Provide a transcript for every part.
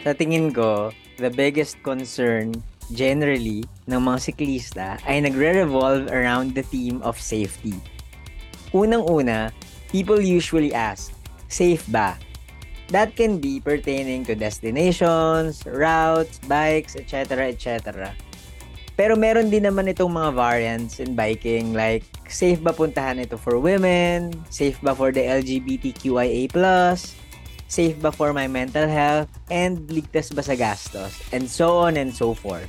Sa tingin ko, the biggest concern generally ng mga siklista ay nagre-revolve around the theme of safety. Unang-una, people usually ask, safe ba? That can be pertaining to destinations, routes, bikes, etc. etc. Pero meron din naman itong mga variants in biking like safe ba puntahan ito for women? Safe ba for the LGBTQIA+? Safe ba for my mental health? And ligtas ba sa gastos? And so on and so forth.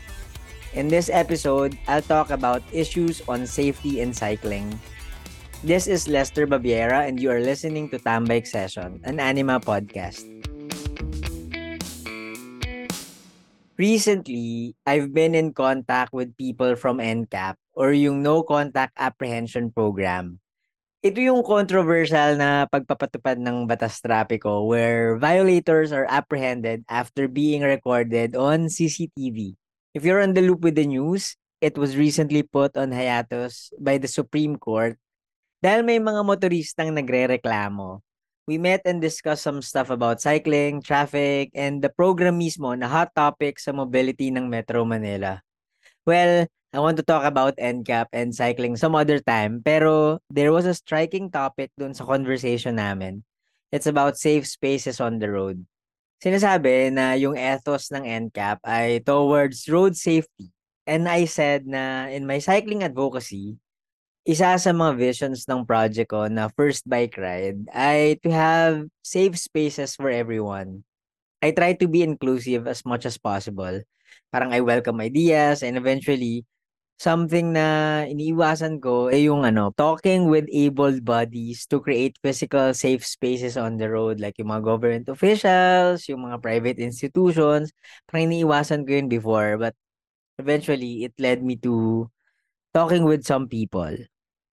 In this episode, I'll talk about issues on safety in cycling. This is Lester Babiera and you are listening to Tambike Session, an anima podcast. Recently, I've been in contact with people from NCAP or yung No Contact Apprehension Program. Ito yung controversial na pagpapatupad ng batas trapiko where violators are apprehended after being recorded on CCTV. If you're on the loop with the news, it was recently put on hiatus by the Supreme Court dahil may mga motoristang nagre-reklamo. We met and discussed some stuff about cycling, traffic, and the program mismo na hot topic sa mobility ng Metro Manila. Well, I want to talk about NCAP and cycling some other time, pero there was a striking topic dun sa conversation namin. It's about safe spaces on the road sinasabi na yung ethos ng NCAP ay towards road safety. And I said na in my cycling advocacy, isa sa mga visions ng project ko na first bike ride ay to have safe spaces for everyone. I try to be inclusive as much as possible. Parang I welcome ideas and eventually something na iniiwasan ko ay yung ano, talking with able bodies to create physical safe spaces on the road like yung mga government officials, yung mga private institutions. Parang iniiwasan ko yun before but eventually it led me to talking with some people.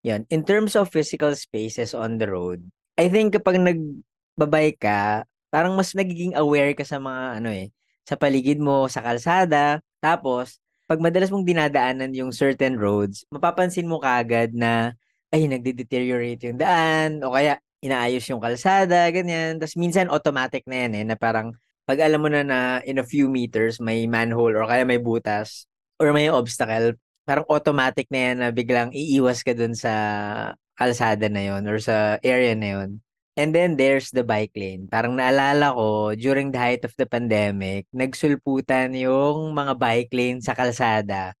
Yan. In terms of physical spaces on the road, I think kapag nagbabay ka, parang mas nagiging aware ka sa mga ano eh, sa paligid mo, sa kalsada. Tapos, pag madalas mong dinadaanan yung certain roads, mapapansin mo kagad na ay nagde-deteriorate yung daan o kaya inaayos yung kalsada, ganyan. Tapos minsan automatic na yan eh, na parang pag alam mo na na in a few meters may manhole or kaya may butas or may obstacle, parang automatic na yan na biglang iiwas ka dun sa kalsada na yon or sa area na yon. And then there's the bike lane. Parang naalala ko, during the height of the pandemic, nagsulputan yung mga bike lane sa kalsada.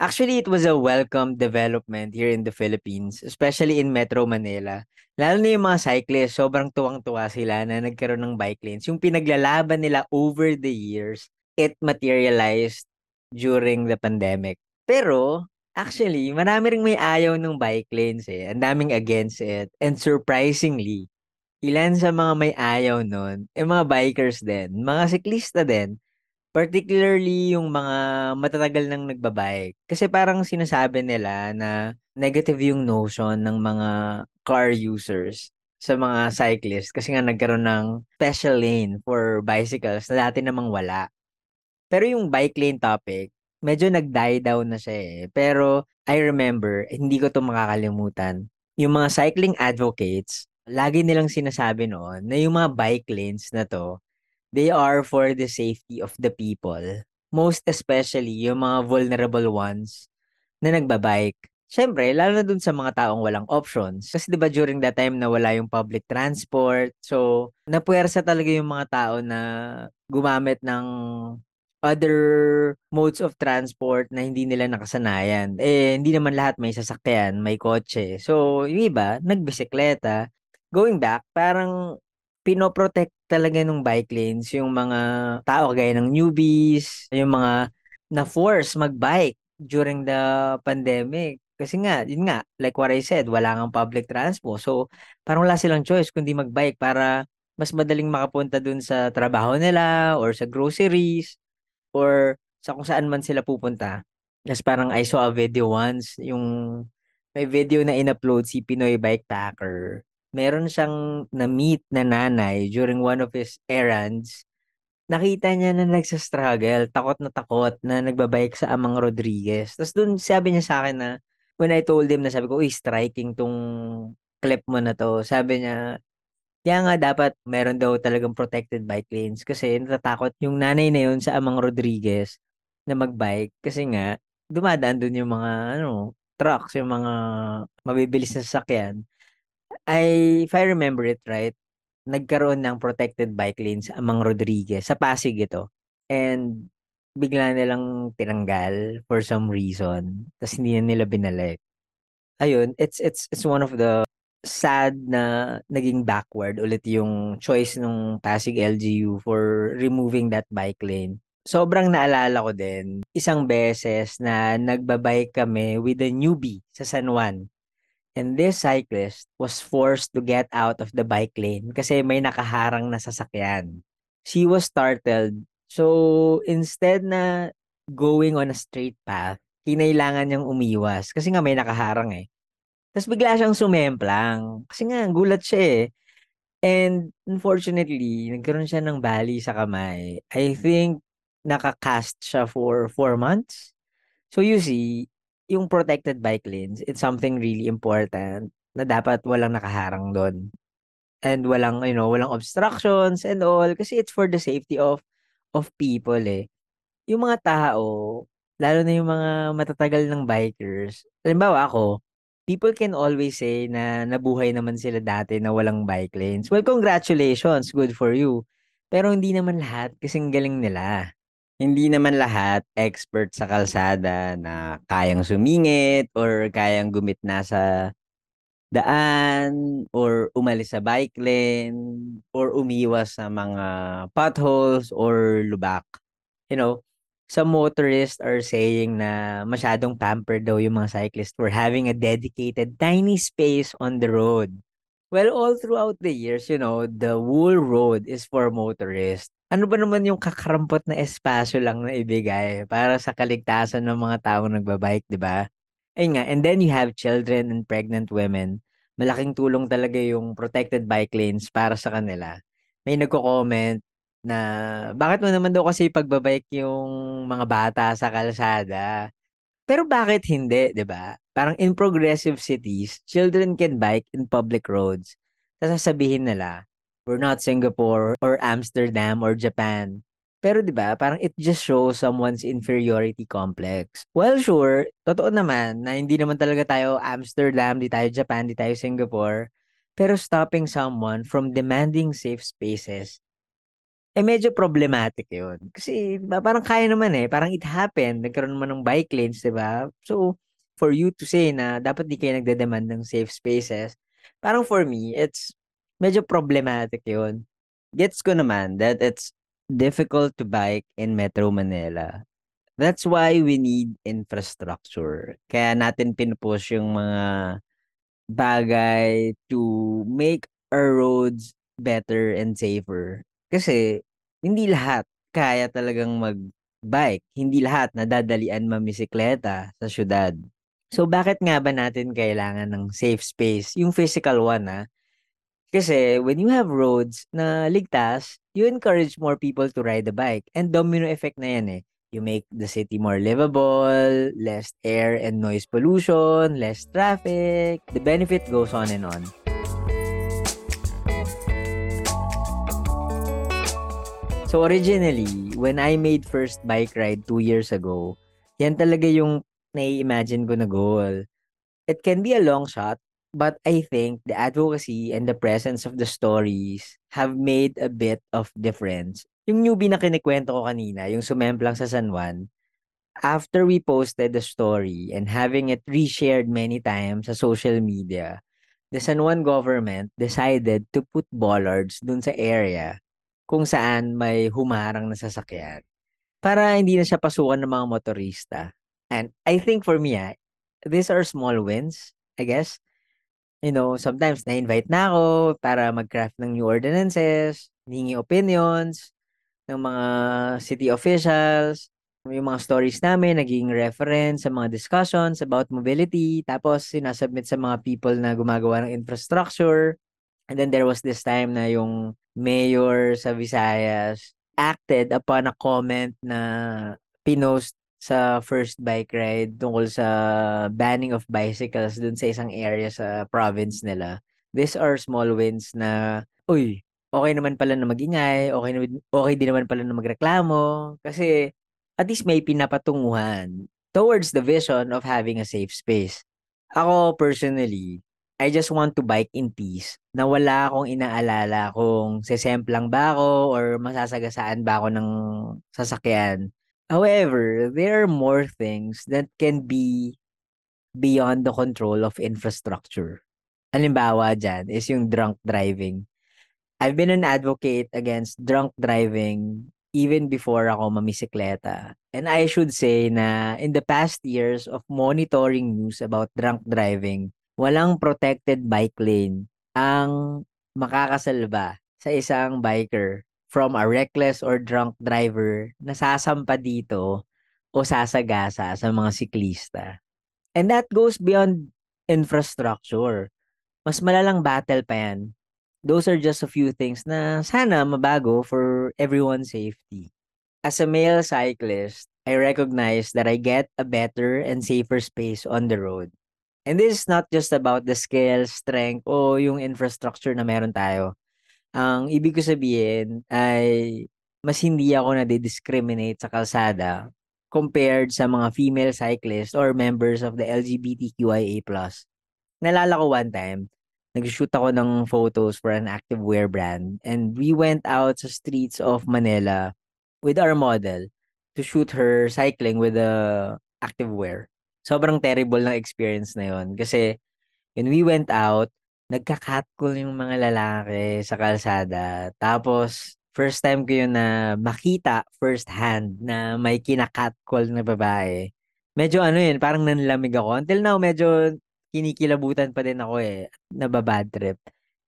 Actually, it was a welcome development here in the Philippines, especially in Metro Manila. Lalo na yung mga cyclists, sobrang tuwang-tuwa sila na nagkaroon ng bike lanes. Yung pinaglalaban nila over the years, it materialized during the pandemic. Pero, actually, marami ring may ayaw ng bike lanes eh. Ang daming against it. And surprisingly, Ilan sa mga may ayaw nun, eh mga bikers din, mga siklista din. Particularly yung mga matatagal nang nagbabike. Kasi parang sinasabi nila na negative yung notion ng mga car users sa mga cyclists kasi nga nagkaroon ng special lane for bicycles na dati namang wala. Pero yung bike lane topic, medyo nag-die down na siya eh. Pero I remember, hindi ko to makakalimutan. Yung mga cycling advocates, lagi nilang sinasabi noon na yung mga bike lanes na to, they are for the safety of the people. Most especially yung mga vulnerable ones na nagbabike. Siyempre, lalo na dun sa mga taong walang options. Kasi 'di ba during that time na wala yung public transport, so napuwersa talaga yung mga tao na gumamit ng other modes of transport na hindi nila nakasanayan. Eh, hindi naman lahat may sasakyan, may kotse. So, yung iba, nagbisikleta going back, parang pinoprotect talaga ng bike lanes yung mga tao gaya ng newbies, yung mga na-force mag-bike during the pandemic. Kasi nga, yun nga, like what I said, wala ngang public transport. So, parang wala silang choice kundi mag-bike para mas madaling makapunta dun sa trabaho nila or sa groceries or sa kung saan man sila pupunta. Tapos parang I saw a video once, yung may video na in-upload si Pinoy Bike Packer meron siyang na-meet na nanay during one of his errands. Nakita niya na nagsa-struggle, takot na takot na nagbabike sa Amang Rodriguez. Tapos doon sabi niya sa akin na when I told him na sabi ko, uy, striking tong clip mo na to. Sabi niya, Kaya nga dapat meron daw talagang protected bike lanes kasi natatakot yung nanay na yun sa Amang Rodriguez na mag-bike kasi nga dumadaan dun yung mga ano, trucks, yung mga mabibilis na sasakyan. I if I remember it right, nagkaroon ng protected bike lanes Amang Rodriguez, sa Pasig ito. And bigla nilang tinanggal for some reason, tas hindi na nila binalik. Ayun, it's it's it's one of the sad na naging backward ulit yung choice nung Pasig LGU for removing that bike lane. Sobrang naalala ko din, isang beses na nagba-bike kami with a newbie sa San Juan. And this cyclist was forced to get out of the bike lane kasi may nakaharang na sasakyan. She was startled. So, instead na going on a straight path, kinailangan niyang umiwas kasi nga may nakaharang eh. Tapos bigla siyang sumemplang kasi nga gulat siya eh. And unfortunately, nagkaroon siya ng bali sa kamay. I think naka-cast siya for 4 months. So you see, yung protected bike lanes, it's something really important na dapat walang nakaharang doon. And walang, you know, walang obstructions and all kasi it's for the safety of of people eh. Yung mga tao, lalo na yung mga matatagal ng bikers. Halimbawa ako, people can always say na nabuhay naman sila dati na walang bike lanes. Well, congratulations, good for you. Pero hindi naman lahat kasing galing nila. Hindi naman lahat expert sa kalsada na kayang sumingit or kayang gumitna sa daan or umalis sa bike lane or umiwas sa mga potholes or lubak. You know, some motorists are saying na masyadong pampered daw yung mga cyclists for having a dedicated tiny space on the road. Well, all throughout the years, you know, the whole road is for motorists. Ano ba naman yung kakarampot na espasyo lang na ibigay para sa kaligtasan ng mga taong nagbabike, di ba? Ayun nga, and then you have children and pregnant women. Malaking tulong talaga yung protected bike lanes para sa kanila. May nagko-comment na bakit mo naman daw kasi pagbabike yung mga bata sa kalsada. Pero bakit hindi, 'di ba? Parang in progressive cities, children can bike in public roads. Sasabihin nila, we're not Singapore or Amsterdam or Japan. Pero 'di ba, parang it just shows someone's inferiority complex. Well, sure, totoo naman na hindi naman talaga tayo Amsterdam, di tayo Japan, di tayo Singapore. Pero stopping someone from demanding safe spaces eh, medyo problematic yun. Kasi, diba, parang kaya naman eh. Parang it happened. Nagkaroon naman ng bike lanes, di ba? So, for you to say na dapat di kayo nagde-demand ng safe spaces, parang for me, it's medyo problematic yun. Gets ko naman that it's difficult to bike in Metro Manila. That's why we need infrastructure. Kaya natin pinupush yung mga bagay to make our roads better and safer. Kasi hindi lahat kaya talagang mag-bike. Hindi lahat nadadalian mamisikleta sa syudad. So bakit nga ba natin kailangan ng safe space? Yung physical one ah. Kasi when you have roads na ligtas, you encourage more people to ride the bike. And domino effect na yan eh. You make the city more livable, less air and noise pollution, less traffic. The benefit goes on and on. So originally, when I made first bike ride two years ago, yan talaga yung nai-imagine ko na goal. It can be a long shot, but I think the advocacy and the presence of the stories have made a bit of difference. Yung newbie na kinikwento ko kanina, yung sumemplang sa San Juan, after we posted the story and having it reshared many times sa social media, the San Juan government decided to put bollards dun sa area kung saan may humarang na sasakyan para hindi na siya pasukan ng mga motorista. And I think for me, ah, these are small wins, I guess. You know, sometimes na-invite na ako para mag-craft ng new ordinances, hingi opinions ng mga city officials, yung mga stories namin, naging reference sa mga discussions about mobility, tapos sinasubmit sa mga people na gumagawa ng infrastructure. And then there was this time na yung mayor sa Visayas acted upon a comment na pinost sa first bike ride tungkol sa banning of bicycles dun sa isang area sa province nila. These are small wins na uy, okey naman pala na mag-ingay, okey naman okey din naman pala na magreklamo, kasi at least may pinapatunguhan towards the vision of having a safe space. Ako personally, I just want to bike in peace na wala akong inaalala kung sesemplang ba ako or masasagasaan ba ako ng sasakyan. However, there are more things that can be beyond the control of infrastructure. Halimbawa diyan is yung drunk driving. I've been an advocate against drunk driving even before ako mamisikleta. And I should say na in the past years of monitoring news about drunk driving, walang protected bike lane ang makakasalba sa isang biker from a reckless or drunk driver na sasampa dito o sasagasa sa mga siklista. And that goes beyond infrastructure. Mas malalang battle pa yan. Those are just a few things na sana mabago for everyone's safety. As a male cyclist, I recognize that I get a better and safer space on the road. And this is not just about the skill, strength, o yung infrastructure na meron tayo. Ang ibig ko sabihin ay mas hindi ako nade-discriminate sa kalsada compared sa mga female cyclists or members of the LGBTQIA+. Naalala ko one time, nag-shoot ako ng photos for an activewear brand and we went out sa streets of Manila with our model to shoot her cycling with the activewear. Sobrang terrible ng experience na yun kasi when we went out, nagka-catcall yung mga lalaki sa kalsada. Tapos first time ko yun na makita first hand na may kina-catcall na babae. Medyo ano yun, parang nanlamig ako. Until now, medyo kinikilabutan pa din ako eh, nababad trip.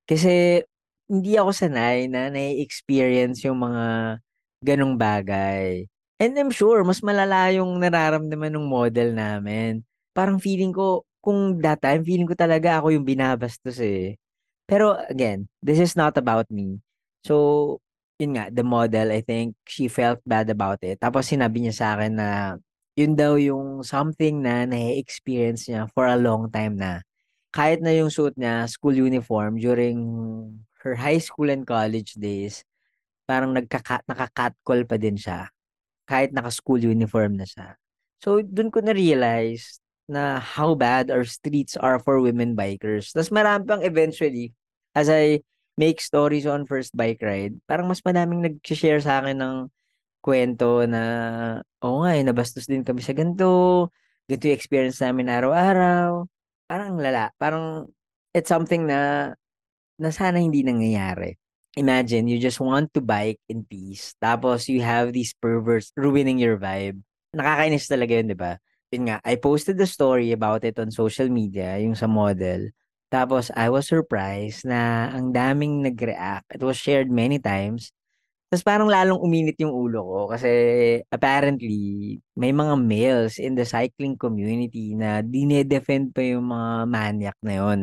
Kasi hindi ako sanay na na-experience yung mga ganong bagay. And I'm sure mas malala yung nararamdaman ng model namin. Parang feeling ko kung that time feeling ko talaga ako yung binabastos eh. Pero again, this is not about me. So, yun nga, the model, I think she felt bad about it. Tapos sinabi niya sa akin na yun daw yung something na na-experience niya for a long time na. Kahit na yung suit niya, school uniform during her high school and college days, parang nagka naka-catcall pa din siya kahit naka-school uniform na siya. So, dun ko na-realize na how bad our streets are for women bikers. Tapos marami pang eventually, as I make stories on first bike ride, parang mas madaming nag-share sa akin ng kwento na, oo nga eh, nabastos din kami sa ganito, ganito yung experience namin araw-araw. Parang lala, parang it's something na, na sana hindi nangyayari. Imagine, you just want to bike in peace. Tapos, you have these perverts ruining your vibe. Nakakainis talaga yun, di ba? Yun nga, I posted the story about it on social media, yung sa model. Tapos, I was surprised na ang daming nag-react. It was shared many times. Tapos parang lalong uminit yung ulo ko kasi apparently may mga males in the cycling community na dinedefend pa yung mga maniac na yon.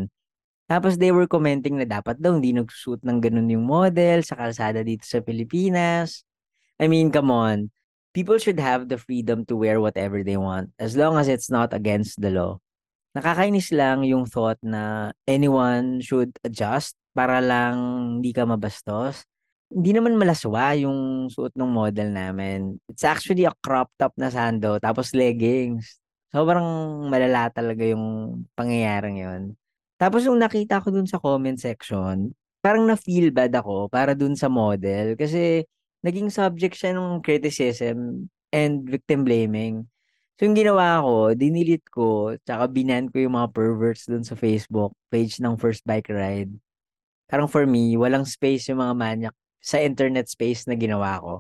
Tapos they were commenting na dapat daw hindi nagsusuot ng ganun yung model sa kalsada dito sa Pilipinas. I mean, come on. People should have the freedom to wear whatever they want as long as it's not against the law. Nakakainis lang yung thought na anyone should adjust para lang hindi ka mabastos. Hindi naman malaswa yung suot ng model namin. It's actually a crop top na sando tapos leggings. Sobrang malala talaga yung pangyayaring yun. Tapos nung nakita ko dun sa comment section, parang na-feel bad ako para dun sa model kasi naging subject siya ng criticism and victim blaming. So yung ginawa ko, dinilit ko, tsaka binan ko yung mga perverts dun sa Facebook page ng First Bike Ride. Parang for me, walang space yung mga manyak sa internet space na ginawa ko.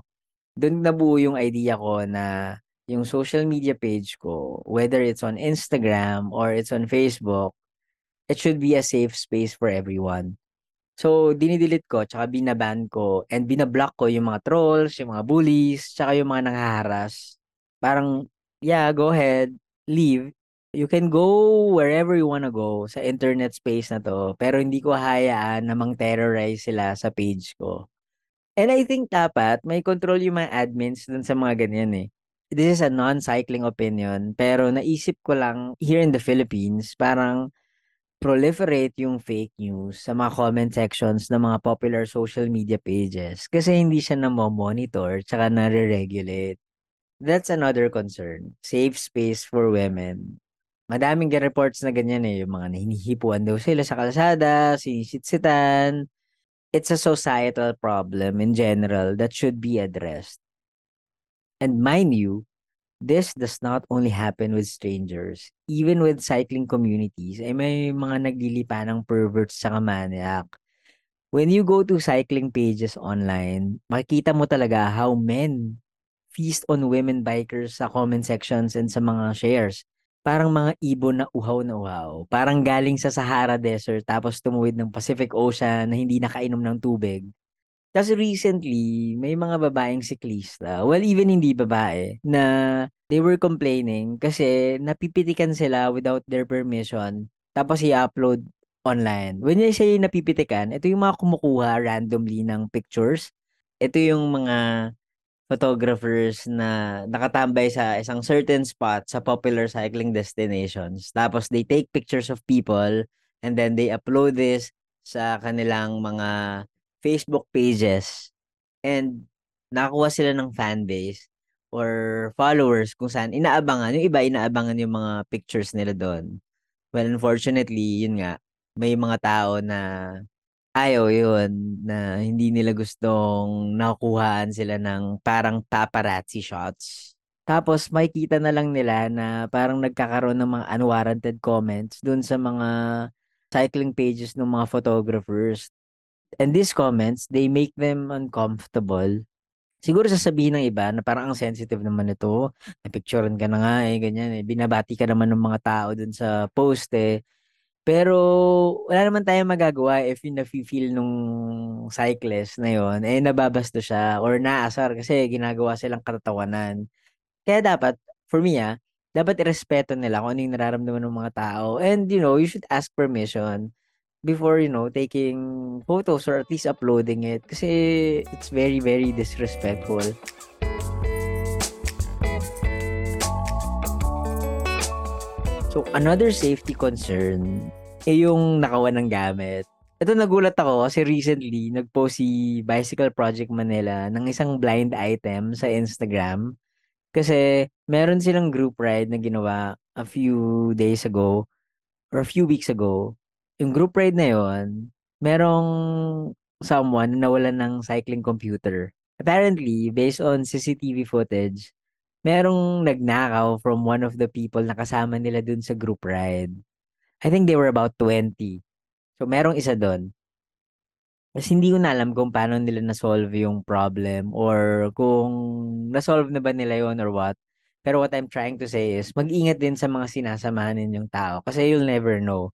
Doon nabuo yung idea ko na yung social media page ko, whether it's on Instagram or it's on Facebook, it should be a safe space for everyone. So, dinidelete ko, tsaka binaban ko, and binablock ko yung mga trolls, yung mga bullies, tsaka yung mga nanghaharas. Parang, yeah, go ahead, leave. You can go wherever you wanna go sa internet space na to, pero hindi ko hayaan na mang-terrorize sila sa page ko. And I think dapat may control yung mga admins dun sa mga ganyan eh. This is a non-cycling opinion, pero naisip ko lang here in the Philippines, parang proliferate yung fake news sa mga comment sections ng mga popular social media pages kasi hindi siya na-monitor tsaka nare-regulate. That's another concern. Safe space for women. Madaming reports na ganyan eh, yung mga nahinihipuan daw sila sa kalsada, sinisitsitan. It's a societal problem in general that should be addressed. And mind you, this does not only happen with strangers. Even with cycling communities, ay may mga naglilipa ng perverts sa maniac. When you go to cycling pages online, makikita mo talaga how men feast on women bikers sa comment sections and sa mga shares. Parang mga ibon na uhaw na uhaw. Parang galing sa Sahara Desert tapos tumuwid ng Pacific Ocean na hindi nakainom ng tubig. Kasi recently, may mga babaeng siklista, well, even hindi babae, na they were complaining kasi napipitikan sila without their permission, tapos i-upload online. When I say napipitikan, ito yung mga kumukuha randomly ng pictures. Ito yung mga photographers na nakatambay sa isang certain spot sa popular cycling destinations. Tapos they take pictures of people and then they upload this sa kanilang mga Facebook pages and nakakuha sila ng fan base or followers kung saan inaabangan, yung iba inaabangan yung mga pictures nila doon. Well, unfortunately, yun nga, may mga tao na ayaw yun, na hindi nila gustong nakukuhaan sila ng parang paparazzi shots. Tapos makikita na lang nila na parang nagkakaroon ng mga unwarranted comments doon sa mga cycling pages ng mga photographers And these comments, they make them uncomfortable. Siguro sasabihin ng iba na parang ang sensitive naman ito. Napicturean ka na nga eh, ganyan eh. Binabati ka naman ng mga tao dun sa post eh. Pero wala naman tayong magagawa if yung nafe-feel nung cyclist na yon eh nababasto siya or naasar kasi ginagawa silang katatawanan. Kaya dapat, for me ah, dapat irespeto nila kung ano yung nararamdaman ng mga tao. And you know, you should ask permission before, you know, taking photos or at least uploading it. Kasi it's very, very disrespectful. So, another safety concern ay yung nakawan ng gamit. Ito nagulat ako kasi recently nagpost si Bicycle Project Manila ng isang blind item sa Instagram. Kasi meron silang group ride na ginawa a few days ago or a few weeks ago yung group ride na yon, merong someone na nawalan ng cycling computer. Apparently, based on CCTV footage, merong nagnakaw from one of the people na kasama nila dun sa group ride. I think they were about 20. So, merong isa dun. Kasi hindi ko na alam kung paano nila na-solve yung problem or kung na-solve na ba nila yon or what. Pero what I'm trying to say is, mag-ingat din sa mga sinasamahan ninyong tao kasi you'll never know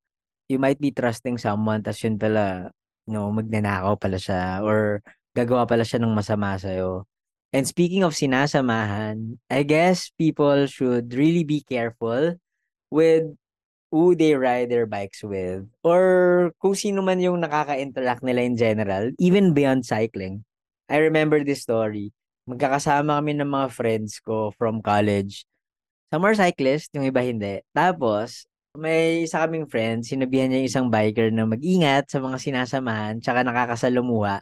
you might be trusting someone tas yun pala, no, magnanakaw pala siya or gagawa pala siya ng masama sa'yo. And speaking of sinasamahan, I guess people should really be careful with who they ride their bikes with or kung sino man yung nakaka-interact nila in general, even beyond cycling. I remember this story. Magkakasama kami ng mga friends ko from college. Some are cyclists, yung iba hindi. Tapos, may isa kaming friend, sinabihan niya yung isang biker na mag-ingat sa mga sinasamahan tsaka nakakasalumuha.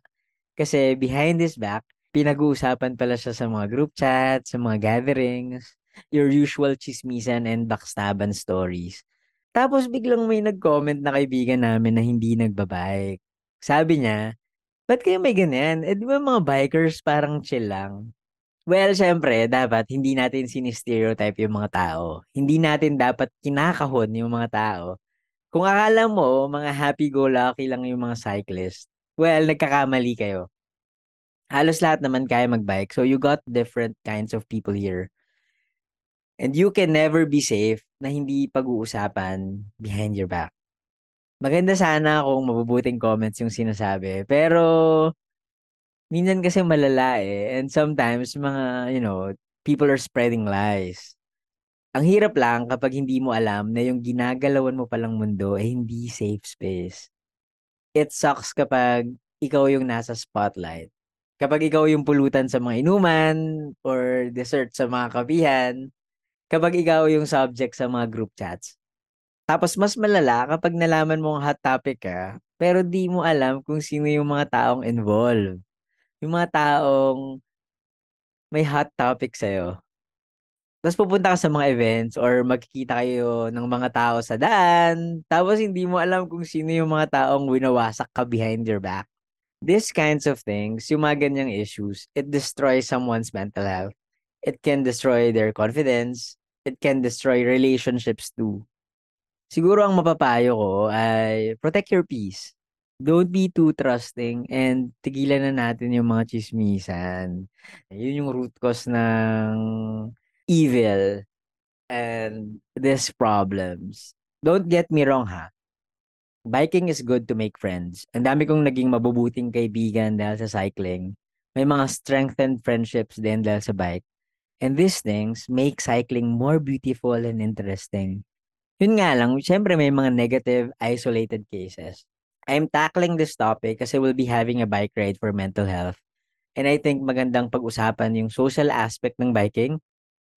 Kasi behind his back, pinag-uusapan pala siya sa mga group chat, sa mga gatherings, your usual chismisan and backstaban stories. Tapos biglang may nag-comment na kaibigan namin na hindi nagbabike. Sabi niya, ba't kayo may ganyan? Eh di ba mga bikers parang chill lang? Well, siyempre, dapat hindi natin sini-stereotype yung mga tao. Hindi natin dapat kinakahon yung mga tao. Kung akala mo, mga happy-go-lucky lang yung mga cyclist, well, nagkakamali kayo. Halos lahat naman kaya mag-bike. So, you got different kinds of people here. And you can never be safe na hindi pag-uusapan behind your back. Maganda sana kung mabubuting comments yung sinasabi. Pero, minsan kasi malala eh. And sometimes, mga, you know, people are spreading lies. Ang hirap lang kapag hindi mo alam na yung ginagalawan mo palang mundo ay hindi safe space. It sucks kapag ikaw yung nasa spotlight. Kapag ikaw yung pulutan sa mga inuman or dessert sa mga kapihan, kapag ikaw yung subject sa mga group chats. Tapos mas malala kapag nalaman mong hot topic ka, pero di mo alam kung sino yung mga taong involved. Yung mga taong may hot topic sa'yo. Tapos pupunta ka sa mga events or magkikita kayo ng mga tao sa daan, tapos hindi mo alam kung sino yung mga taong winawasak ka behind your back. These kinds of things, yung mga ganyang issues, it destroys someone's mental health. It can destroy their confidence. It can destroy relationships too. Siguro ang mapapayo ko ay protect your peace. Don't be too trusting and tigilan na natin yung mga chismisan. Yun yung root cause ng evil and these problems. Don't get me wrong ha. Biking is good to make friends. Ang dami kong naging mabubuting kaibigan dahil sa cycling. May mga strengthened friendships din dahil sa bike. And these things make cycling more beautiful and interesting. Yun nga lang, syempre may mga negative, isolated cases. I'm tackling this topic kasi we'll be having a bike ride for mental health. And I think magandang pag-usapan yung social aspect ng biking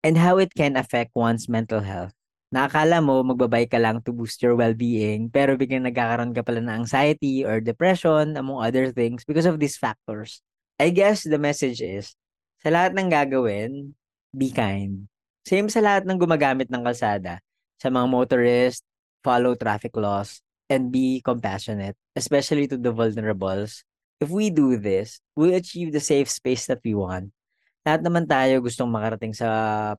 and how it can affect one's mental health. Nakakala mo magbabike ka lang to boost your well-being pero biglang nagkakaroon ka pala ng anxiety or depression among other things because of these factors. I guess the message is, sa lahat ng gagawin, be kind. Same sa lahat ng gumagamit ng kalsada. Sa mga motorist, follow traffic laws, and be compassionate, especially to the vulnerables. If we do this, we achieve the safe space that we want. Lahat naman tayo gustong makarating sa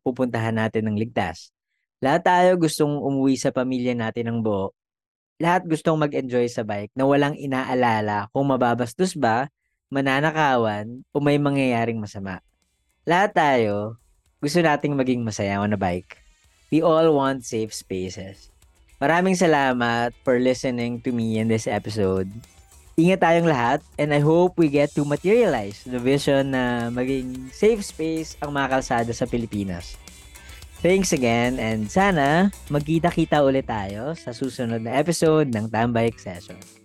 pupuntahan natin ng ligtas. Lahat tayo gustong umuwi sa pamilya natin ng buo. Lahat gustong mag-enjoy sa bike na walang inaalala kung mababastos ba, mananakawan, o may mangyayaring masama. Lahat tayo gusto nating maging masaya on a bike. We all want safe spaces. Maraming salamat for listening to me in this episode. Ingat tayong lahat and I hope we get to materialize the vision na maging safe space ang mga kalsada sa Pilipinas. Thanks again and sana magkita-kita ulit tayo sa susunod na episode ng Tambike Session.